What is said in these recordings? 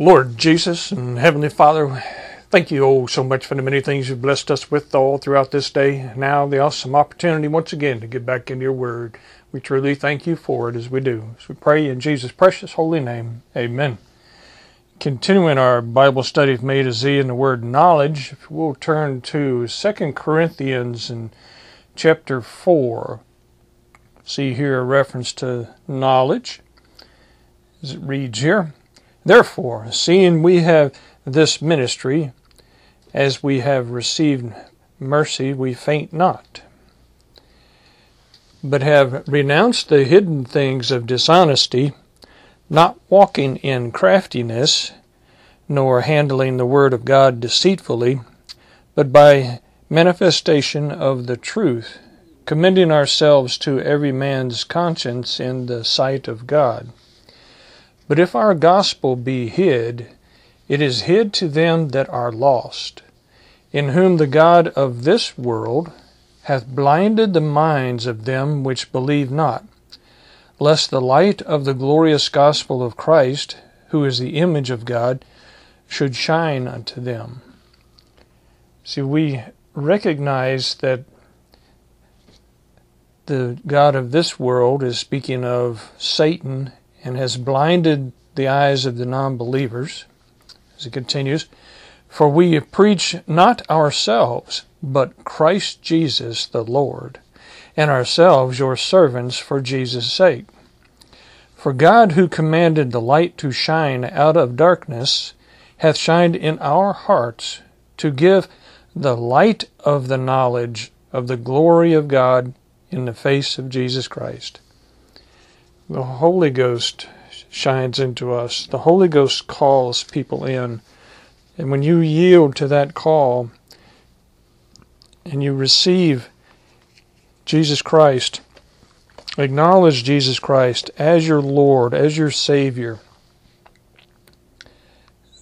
Lord Jesus and Heavenly Father, thank you oh so much for the many things you've blessed us with all throughout this day. Now the awesome opportunity once again to get back into your word. We truly thank you for it as we do. As we pray in Jesus' precious holy name. Amen. Continuing our Bible study of A to Z in the word knowledge, we'll turn to 2 Corinthians in chapter 4. See here a reference to knowledge. As it reads here. Therefore, seeing we have this ministry, as we have received mercy, we faint not, but have renounced the hidden things of dishonesty, not walking in craftiness, nor handling the word of God deceitfully, but by manifestation of the truth, commending ourselves to every man's conscience in the sight of God. But if our gospel be hid, it is hid to them that are lost, in whom the God of this world hath blinded the minds of them which believe not, lest the light of the glorious gospel of Christ, who is the image of God, should shine unto them. See, we recognize that the God of this world is speaking of Satan and has blinded the eyes of the non believers. As it continues, for we preach not ourselves, but Christ Jesus the Lord, and ourselves your servants for Jesus' sake. For God, who commanded the light to shine out of darkness, hath shined in our hearts to give the light of the knowledge of the glory of God in the face of Jesus Christ. The Holy Ghost shines into us. The Holy Ghost calls people in. And when you yield to that call and you receive Jesus Christ, acknowledge Jesus Christ as your Lord, as your Savior,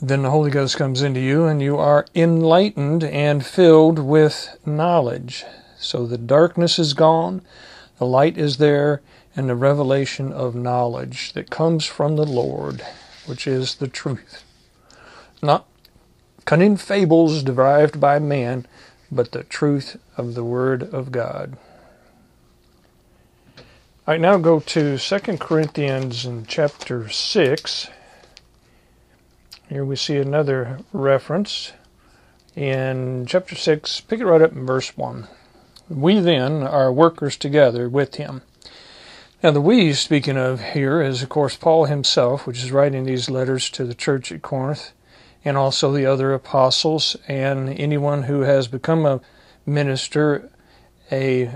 then the Holy Ghost comes into you and you are enlightened and filled with knowledge. So the darkness is gone, the light is there, and the revelation of knowledge that comes from the Lord, which is the truth. Not cunning fables derived by man, but the truth of the Word of God. I now go to 2 Corinthians in chapter 6. Here we see another reference in chapter 6. Pick it right up in verse 1. We then are workers together with him. Now, the we speaking of here is, of course, Paul himself, which is writing these letters to the church at Corinth, and also the other apostles, and anyone who has become a minister, a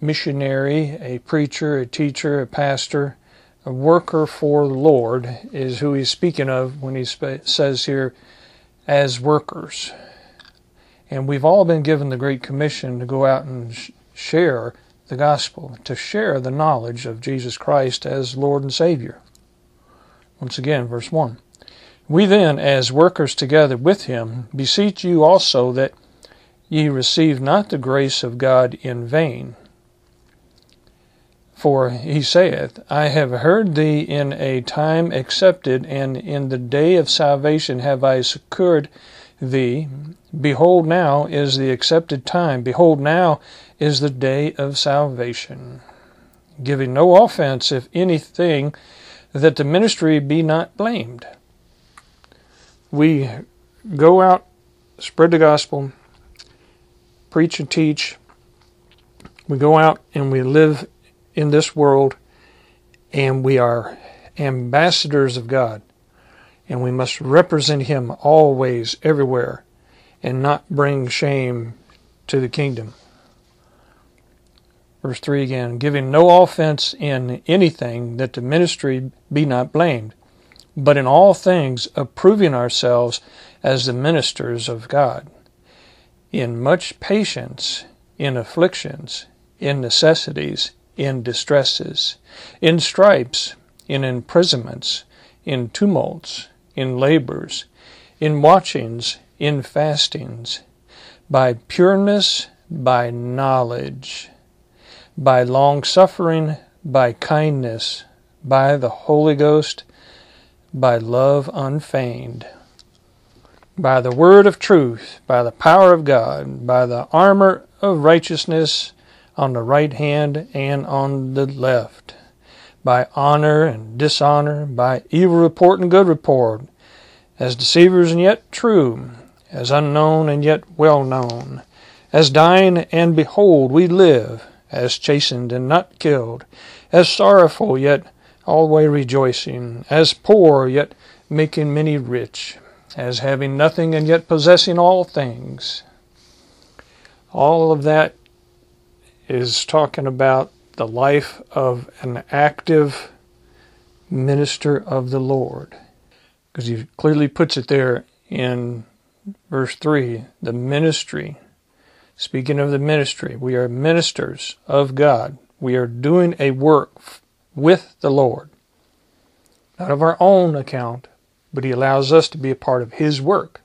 missionary, a preacher, a teacher, a pastor, a worker for the Lord is who he's speaking of when he says here, as workers. And we've all been given the Great Commission to go out and sh- share the gospel, to share the knowledge of Jesus Christ as Lord and Savior. Once again, verse 1. We then, as workers together with him, beseech you also that ye receive not the grace of God in vain. For he saith, I have heard thee in a time accepted, and in the day of salvation have I succored thee. Behold, now is the accepted time. Behold, now is the day of salvation. Giving no offense, if anything, that the ministry be not blamed. We go out, spread the gospel, preach and teach. We go out and we live in this world, and we are ambassadors of God and we must represent him always, everywhere, and not bring shame to the kingdom. Verse 3 again, giving no offense in anything that the ministry be not blamed, but in all things approving ourselves as the ministers of God, in much patience, in afflictions, in necessities, in distresses, in stripes, in imprisonments, in tumults, in labors, in watchings, in fastings, by pureness, by knowledge, by long suffering, by kindness, by the Holy Ghost, by love unfeigned, by the word of truth, by the power of God, by the armor of righteousness on the right hand and on the left, by honor and dishonor, by evil report and good report, as deceivers and yet true, as unknown and yet well known, as dying and behold we live, as chastened and not killed, as sorrowful yet always rejoicing, as poor yet making many rich, as having nothing and yet possessing all things. All of that is talking about the life of an active minister of the Lord. Because he clearly puts it there in verse 3 the ministry. Speaking of the ministry, we are ministers of God. We are doing a work with the Lord. Not of our own account, but He allows us to be a part of His work,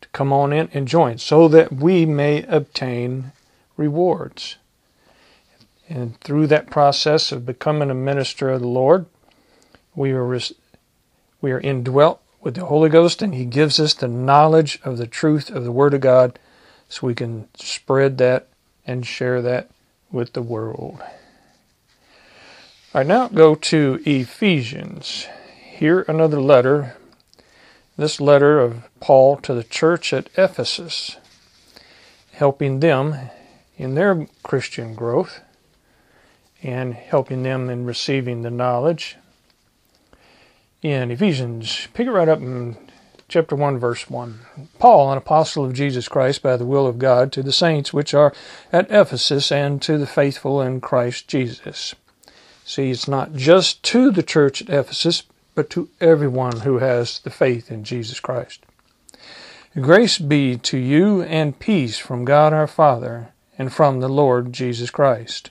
to come on in and join, so that we may obtain rewards. And through that process of becoming a minister of the Lord, we are, we are indwelt with the Holy Ghost, and He gives us the knowledge of the truth of the Word of God so we can spread that and share that with the world. Right, now go to Ephesians. Here, another letter. This letter of Paul to the church at Ephesus, helping them in their Christian growth and helping them in receiving the knowledge. In Ephesians, pick it right up in chapter 1, verse 1. Paul, an apostle of Jesus Christ by the will of God, to the saints which are at Ephesus and to the faithful in Christ Jesus. See, it's not just to the church at Ephesus, but to everyone who has the faith in Jesus Christ. Grace be to you and peace from God our Father and from the Lord Jesus Christ.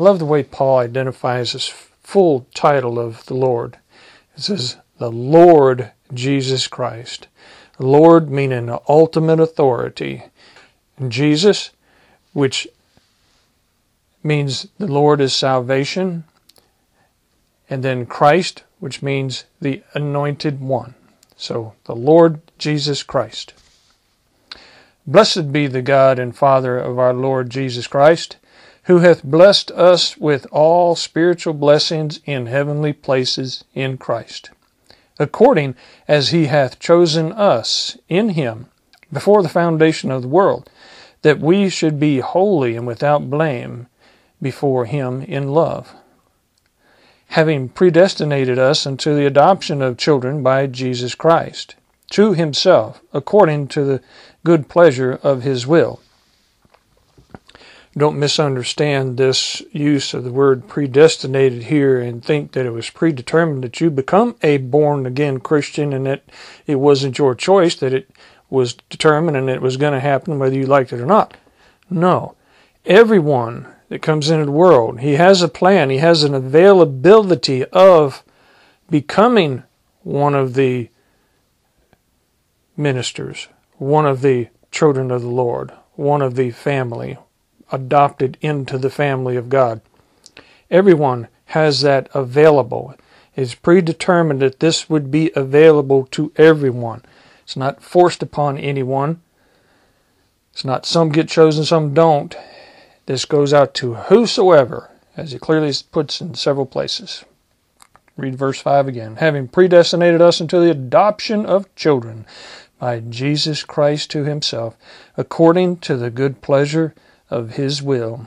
I love the way Paul identifies his full title of the Lord. It says, the Lord Jesus Christ. Lord meaning ultimate authority. And Jesus, which means the Lord is salvation. And then Christ, which means the anointed one. So the Lord Jesus Christ. Blessed be the God and Father of our Lord Jesus Christ, who hath blessed us with all spiritual blessings in heavenly places in Christ according as he hath chosen us in him before the foundation of the world, that we should be holy and without blame before him in love, having predestinated us unto the adoption of children by Jesus Christ, to himself, according to the good pleasure of his will don't misunderstand this use of the word predestinated here and think that it was predetermined that you become a born again Christian and that it wasn't your choice, that it was determined and it was going to happen whether you liked it or not. No. Everyone that comes into the world, he has a plan, he has an availability of becoming one of the ministers, one of the children of the Lord, one of the family, adopted into the family of God. Everyone has that available. It's predetermined that this would be available to everyone. It's not forced upon anyone. It's not some get chosen, some don't. This goes out to whosoever, as he clearly puts in several places. Read verse 5 again. Having predestinated us into the adoption of children by Jesus Christ to himself, according to the good pleasure of his will,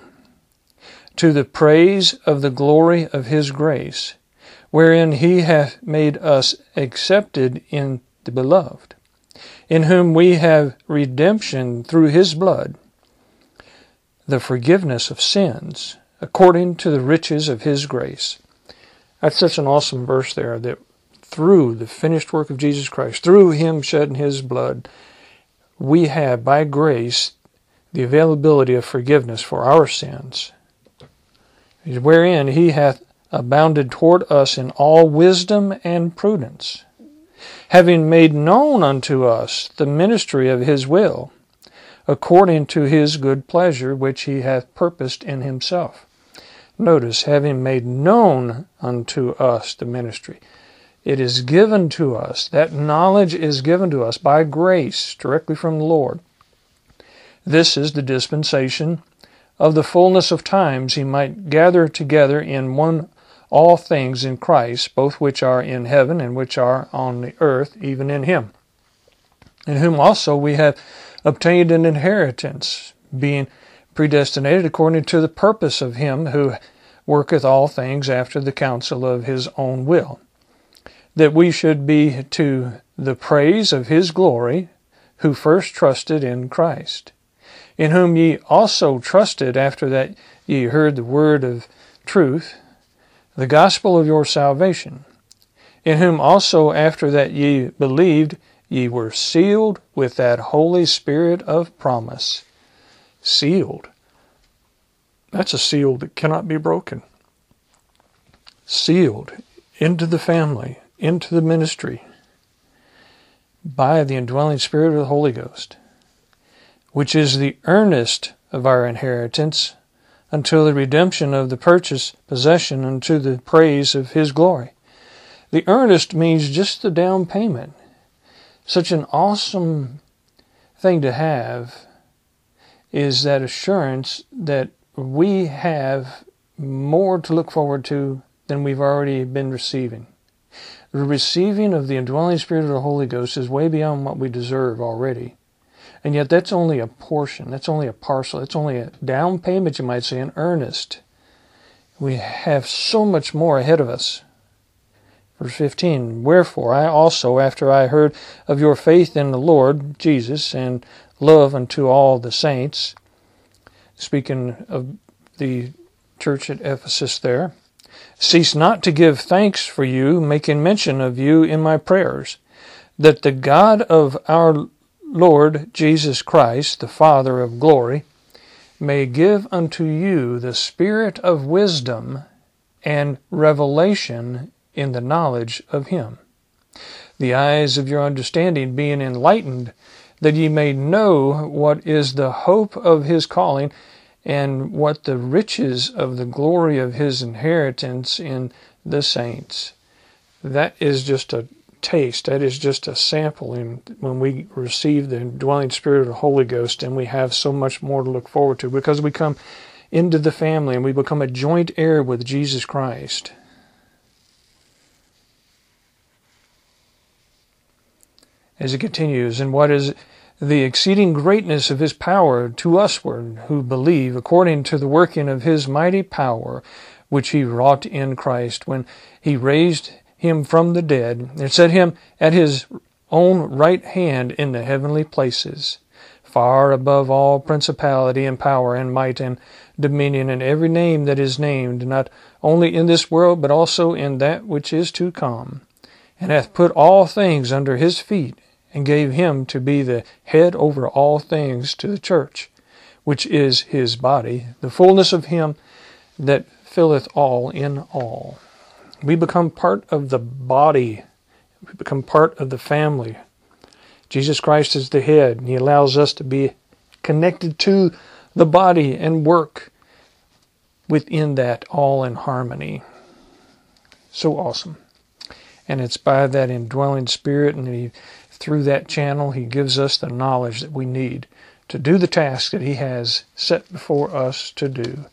to the praise of the glory of his grace, wherein he hath made us accepted in the beloved, in whom we have redemption through his blood, the forgiveness of sins, according to the riches of his grace. That's such an awesome verse there that through the finished work of Jesus Christ, through him shedding his blood, we have by grace the availability of forgiveness for our sins, wherein he hath abounded toward us in all wisdom and prudence, having made known unto us the ministry of his will, according to his good pleasure which he hath purposed in himself. Notice, having made known unto us the ministry. It is given to us. That knowledge is given to us by grace directly from the Lord. This is the dispensation of the fullness of times he might gather together in one all things in Christ, both which are in heaven and which are on the earth, even in him. In whom also we have obtained an inheritance, being predestinated according to the purpose of him who worketh all things after the counsel of his own will, that we should be to the praise of his glory, who first trusted in Christ, in whom ye also trusted after that ye heard the word of truth, the gospel of your salvation, in whom also after that ye believed, ye were sealed with that Holy Spirit of promise. Sealed. That's a seal that cannot be broken. Sealed into the family, into the ministry by the indwelling Spirit of the Holy Ghost, which is the earnest of our inheritance until the redemption of the purchased possession unto the praise of His glory. The earnest means just the down payment. Such an awesome thing to have is that assurance that we have more to look forward to than we've already been receiving. The receiving of the indwelling Spirit of the Holy Ghost is way beyond what we deserve already. And yet, that's only a portion, that's only a parcel, it's only a down payment, you might say, an earnest. We have so much more ahead of us. Verse 15 Wherefore I also, after I heard of your faith in the Lord Jesus and love unto all the saints, speaking of the church at Ephesus there. Cease not to give thanks for you, making mention of you in my prayers, that the God of our Lord Jesus Christ, the Father of glory, may give unto you the spirit of wisdom and revelation in the knowledge of him, the eyes of your understanding being enlightened, that ye may know what is the hope of his calling and what the riches of the glory of his inheritance in the saints. That is just a taste. That is just a sample in when we receive the dwelling spirit of the Holy Ghost and we have so much more to look forward to because we come into the family and we become a joint heir with Jesus Christ. As it continues, and what is the exceeding greatness of his power to usward who believe, according to the working of his mighty power, which he wrought in Christ, when he raised him from the dead, and set him at his own right hand in the heavenly places, far above all principality and power and might and dominion and every name that is named, not only in this world, but also in that which is to come, and hath put all things under his feet, and gave him to be the head over all things to the church, which is his body, the fullness of him that filleth all in all. We become part of the body, we become part of the family. Jesus Christ is the head, and he allows us to be connected to the body and work within that all in harmony. So awesome. And it's by that indwelling spirit and he through that channel, He gives us the knowledge that we need to do the task that He has set before us to do,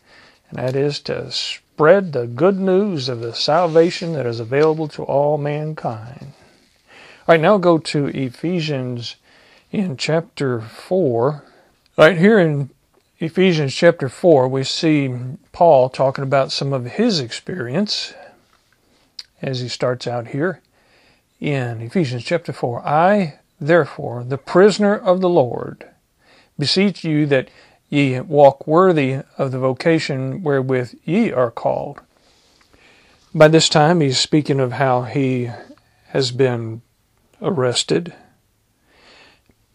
and that is to spread the good news of the salvation that is available to all mankind. All right, now go to Ephesians in chapter 4. Right here in Ephesians chapter 4, we see Paul talking about some of his experience as he starts out here in Ephesians chapter 4 I, therefore, the prisoner of the Lord, beseech you that ye walk worthy of the vocation wherewith ye are called. By this time, he's speaking of how he has been arrested.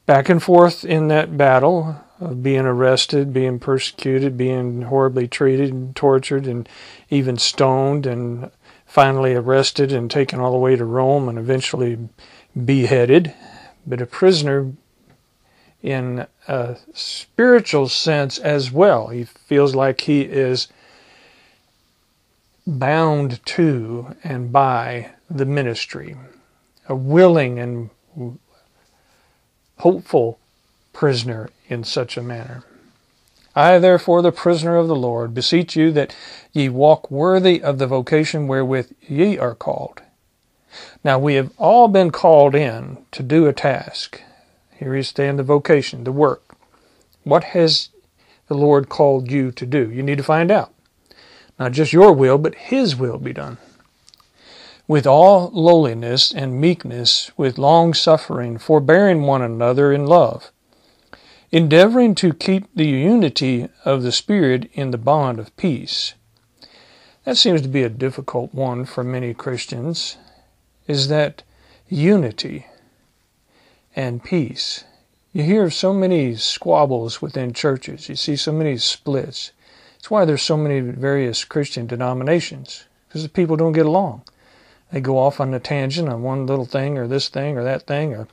Back and forth in that battle of being arrested, being persecuted, being horribly treated and tortured, and even stoned and finally arrested and taken all the way to Rome and eventually beheaded, but a prisoner in a spiritual sense as well. He feels like he is bound to and by the ministry, a willing and hopeful prisoner in such a manner. I, therefore, the prisoner of the Lord, beseech you that ye walk worthy of the vocation wherewith ye are called. Now, we have all been called in to do a task. Here is stand the vocation, the work. What has the Lord called you to do? You need to find out. Not just your will, but His will be done. With all lowliness and meekness, with long suffering, forbearing one another in love endeavoring to keep the unity of the Spirit in the bond of peace. That seems to be a difficult one for many Christians, is that unity and peace. You hear of so many squabbles within churches. You see so many splits. It's why there's so many various Christian denominations, because the people don't get along. They go off on a tangent on one little thing or this thing or that thing or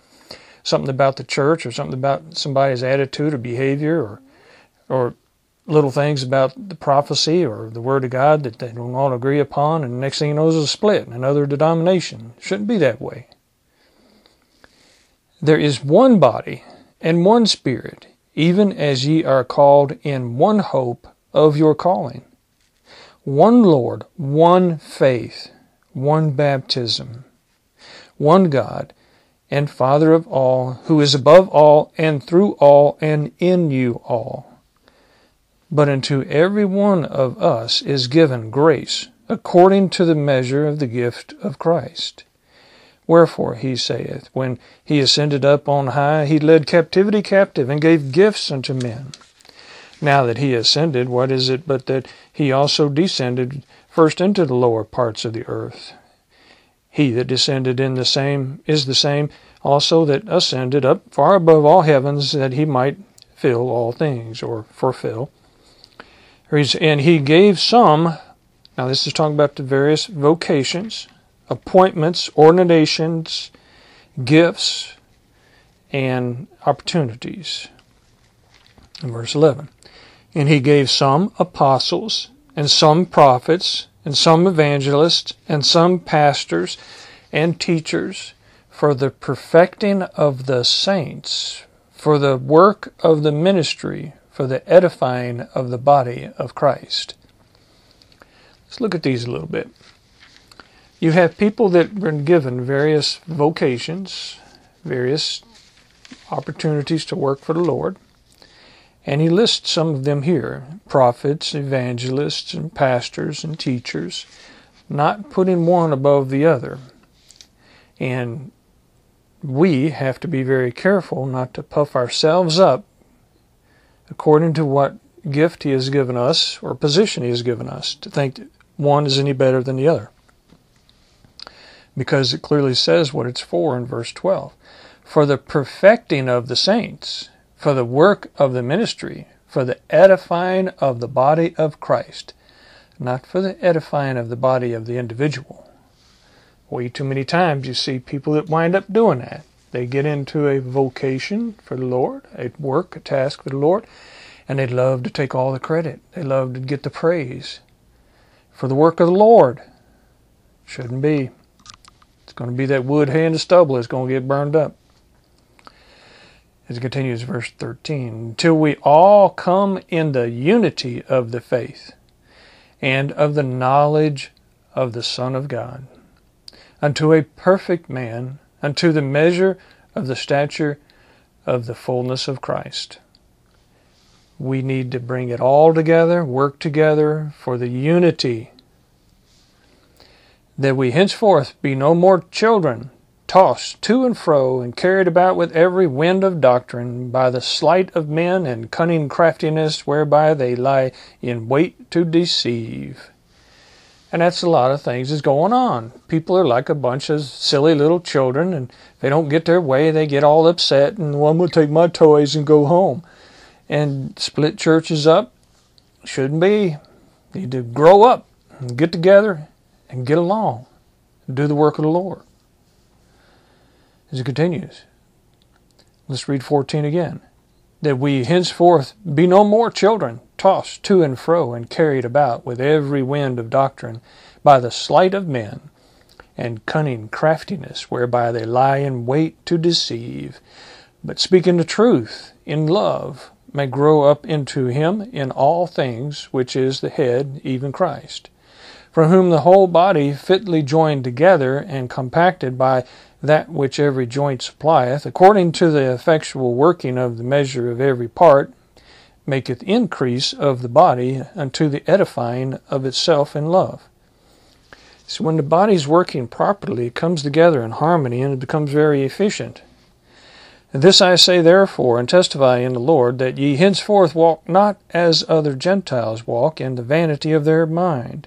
something about the church or something about somebody's attitude or behavior or or little things about the prophecy or the word of God that they don't all agree upon and the next thing you know is a split in another denomination. Shouldn't be that way. There is one body and one spirit, even as ye are called in one hope of your calling. One Lord, one faith, one baptism, one God, and Father of all, who is above all, and through all, and in you all. But unto every one of us is given grace, according to the measure of the gift of Christ. Wherefore, he saith, when he ascended up on high, he led captivity captive, and gave gifts unto men. Now that he ascended, what is it but that he also descended first into the lower parts of the earth? He that descended in the same is the same also that ascended up far above all heavens that he might fill all things or fulfill. And he gave some, now this is talking about the various vocations, appointments, ordinations, gifts, and opportunities. In verse 11. And he gave some apostles, and some prophets, and some evangelists, and some pastors and teachers for the perfecting of the saints, for the work of the ministry, for the edifying of the body of Christ. Let's look at these a little bit. You have people that were given various vocations, various opportunities to work for the Lord. And he lists some of them here prophets, evangelists, and pastors and teachers, not putting one above the other. And we have to be very careful not to puff ourselves up according to what gift he has given us or position he has given us, to think one is any better than the other. Because it clearly says what it's for in verse 12. For the perfecting of the saints for the work of the ministry, for the edifying of the body of Christ, not for the edifying of the body of the individual. Way too many times you see people that wind up doing that. They get into a vocation for the Lord, a work, a task for the Lord, and they love to take all the credit. They love to get the praise for the work of the Lord. Shouldn't be. It's going to be that wood, hay, and stubble that's going to get burned up. As it continues, verse 13, until we all come in the unity of the faith and of the knowledge of the Son of God, unto a perfect man, unto the measure of the stature of the fullness of Christ. We need to bring it all together, work together for the unity, that we henceforth be no more children tossed to and fro and carried about with every wind of doctrine by the sleight of men and cunning craftiness whereby they lie in wait to deceive. And that's a lot of things is going on. People are like a bunch of silly little children and if they don't get their way, they get all upset and I'm gonna take my toys and go home. And split churches up. Shouldn't be. Need to grow up and get together and get along and do the work of the Lord as it continues. Let's read 14 again. that we henceforth be no more children, tossed to and fro and carried about with every wind of doctrine by the sleight of men and cunning craftiness whereby they lie in wait to deceive, but speaking the truth in love may grow up into him in all things, which is the head, even Christ, from whom the whole body fitly joined together and compacted by that which every joint supplieth, according to the effectual working of the measure of every part, maketh increase of the body unto the edifying of itself in love. So when the body's working properly, it comes together in harmony and it becomes very efficient. This I say therefore, and testify in the Lord, that ye henceforth walk not as other Gentiles walk in the vanity of their mind,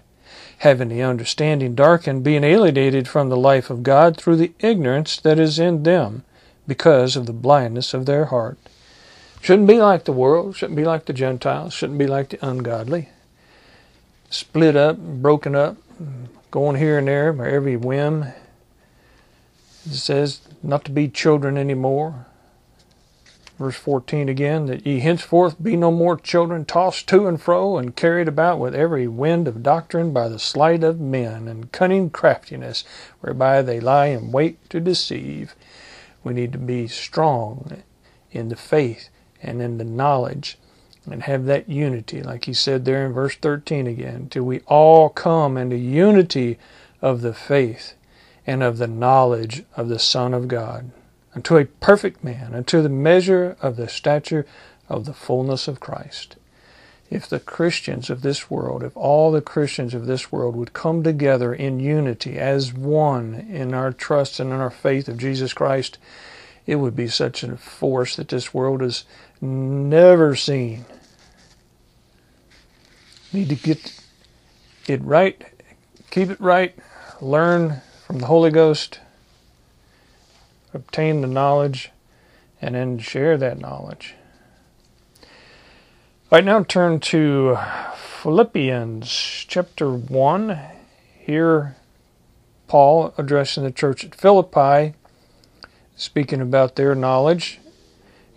having the understanding darkened, being alienated from the life of God through the ignorance that is in them, because of the blindness of their heart. Shouldn't be like the world, shouldn't be like the Gentiles, shouldn't be like the ungodly. Split up, broken up, going here and there by every whim. It says not to be children anymore. Verse 14 again, that ye henceforth be no more children, tossed to and fro, and carried about with every wind of doctrine by the sleight of men and cunning craftiness, whereby they lie in wait to deceive. We need to be strong in the faith and in the knowledge and have that unity, like he said there in verse 13 again, till we all come into unity of the faith and of the knowledge of the Son of God, unto a perfect man, unto the measure of the stature of the fullness of Christ. If the Christians of this world, if all the Christians of this world would come together in unity as one in our trust and in our faith of Jesus Christ, it would be such a force that this world has never seen. Need to get it right, keep it right, learn from the Holy Ghost, obtain the knowledge, and then share that knowledge. Right, now turn to Philippians chapter 1. Here, Paul addressing the church at Philippi, speaking about their knowledge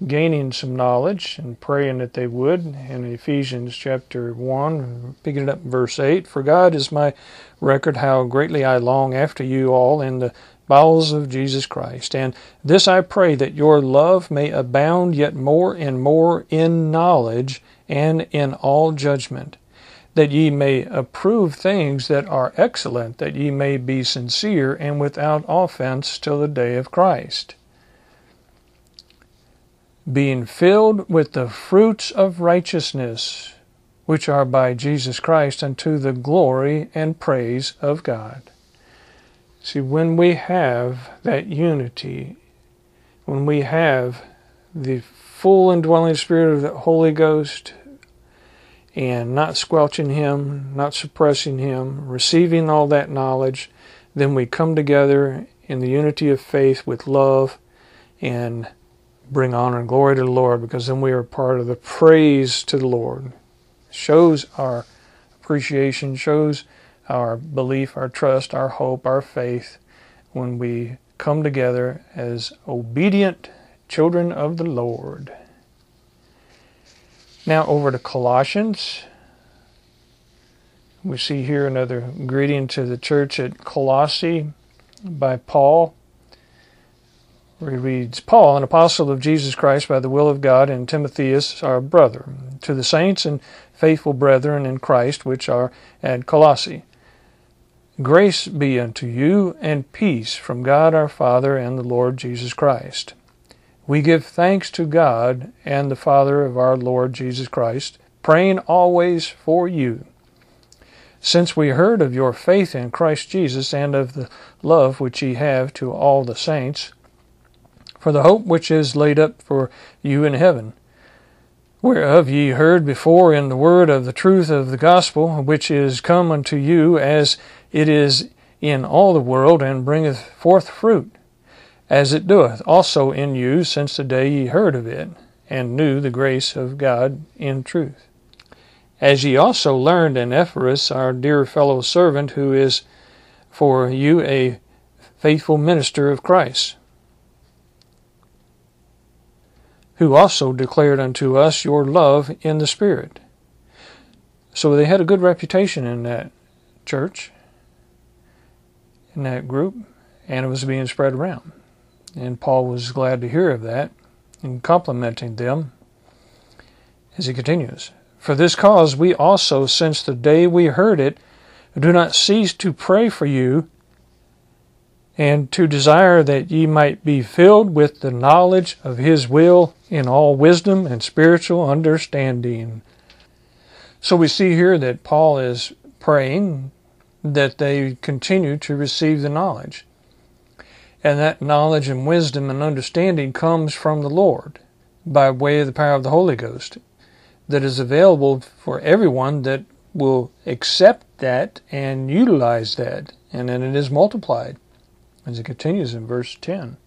gaining some knowledge and praying that they would. In Ephesians chapter 1, picking it up in verse 8 For God is my record how greatly I long after you all in the bowels of Jesus Christ. And this I pray that your love may abound yet more and more in knowledge and in all judgment. That ye may approve things that are excellent, that ye may be sincere and without offense till the day of Christ being filled with the fruits of righteousness, which are by Jesus Christ unto the glory and praise of God. See, when we have that unity, when we have the full indwelling spirit of the Holy Ghost, and not squelching Him, not suppressing Him, receiving all that knowledge, then we come together in the unity of faith with love and bring honor and glory to the Lord because then we are part of the praise to the Lord. Shows our appreciation, shows our belief, our trust, our hope, our faith when we come together as obedient children of the Lord. Now over to Colossians. We see here another greeting to the church at Colossae by Paul He reads Paul, an apostle of Jesus Christ by the will of God, and Timotheus, our brother, to the saints and faithful brethren in Christ which are at Colossae. Grace be unto you and peace from God our Father and the Lord Jesus Christ. We give thanks to God and the Father of our Lord Jesus Christ, praying always for you. Since we heard of your faith in Christ Jesus and of the love which ye have to all the saints, for the hope which is laid up for you in heaven, whereof ye heard before in the word of the truth of the gospel, which is come unto you as it is in all the world, and bringeth forth fruit, as it doeth also in you since the day ye heard of it, and knew the grace of God in truth. As ye also learned in Epaphras, our dear fellow servant, who is for you a faithful minister of Christ who also declared unto us your love in the Spirit. So they had a good reputation in that church, in that group, and it was being spread around. And Paul was glad to hear of that and complimenting them as he continues. For this cause we also, since the day we heard it, do not cease to pray for you and to desire that ye might be filled with the knowledge of his will in all wisdom and spiritual understanding. So we see here that Paul is praying that they continue to receive the knowledge. And that knowledge and wisdom and understanding comes from the Lord by way of the power of the Holy Ghost that is available for everyone that will accept that and utilize that. And then it is multiplied as it continues in verse 10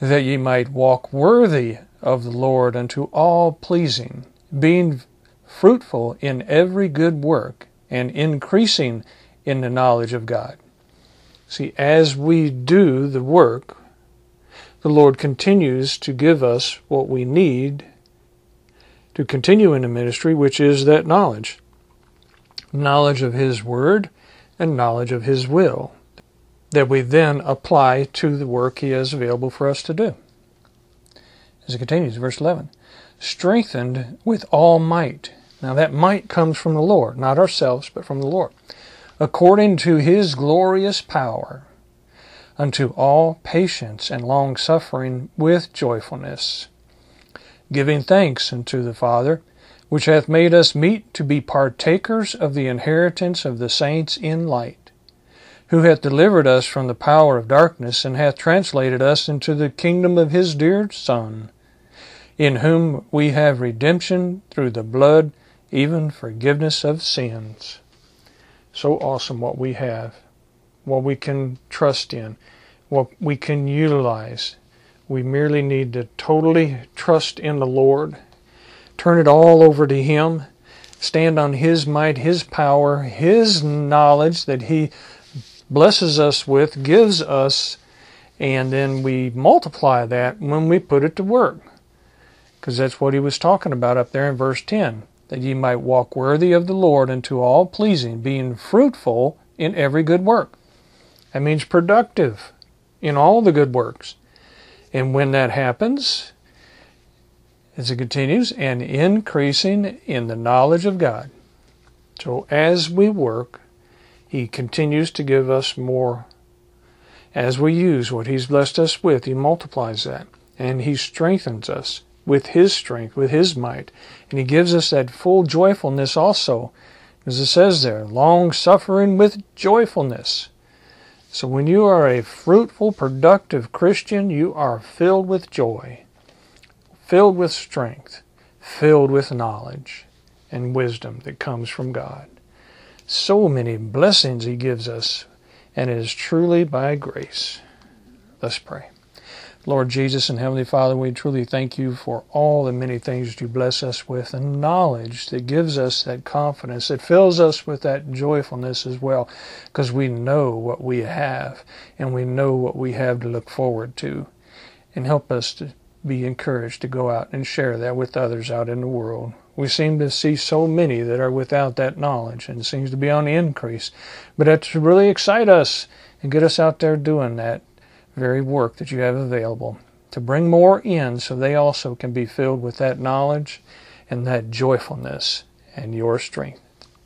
that ye might walk worthy of the Lord unto all pleasing, being fruitful in every good work, and increasing in the knowledge of God. See, as we do the work, the Lord continues to give us what we need to continue in the ministry, which is that knowledge. Knowledge of His Word and knowledge of His will that we then apply to the work He has available for us to do. As it continues, verse 11 strengthened with all might. Now, that might comes from the Lord, not ourselves, but from the Lord. According to His glorious power, unto all patience and long suffering with joyfulness, giving thanks unto the Father, which hath made us meet to be partakers of the inheritance of the saints in light who hath delivered us from the power of darkness, and hath translated us into the kingdom of his dear Son, in whom we have redemption through the blood, even forgiveness of sins. So awesome what we have, what we can trust in, what we can utilize. We merely need to totally trust in the Lord, turn it all over to Him, stand on His might, His power, His knowledge that He blesses us with, gives us, and then we multiply that when we put it to work. Because that's what he was talking about up there in verse 10 that ye might walk worthy of the Lord unto all pleasing, being fruitful in every good work. That means productive in all the good works. And when that happens, as it continues, and increasing in the knowledge of God. So as we work, he continues to give us more. As we use what He's blessed us with, He multiplies that. And He strengthens us with His strength, with His might. And He gives us that full joyfulness also. As it says there, long suffering with joyfulness. So when you are a fruitful, productive Christian, you are filled with joy, filled with strength, filled with knowledge and wisdom that comes from God so many blessings He gives us, and it is truly by grace. Let's pray. Lord Jesus and Heavenly Father, we truly thank you for all the many things that you bless us with and knowledge that gives us that confidence, that fills us with that joyfulness as well, because we know what we have and we know what we have to look forward to. And help us to be encouraged to go out and share that with others out in the world. We seem to see so many that are without that knowledge and seems to be on the increase. But that should really excite us and get us out there doing that very work that you have available to bring more in so they also can be filled with that knowledge and that joyfulness and your strength.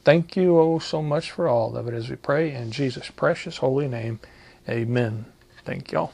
Thank you oh so much for all of it as we pray in Jesus' precious holy name. Amen. Thank y'all.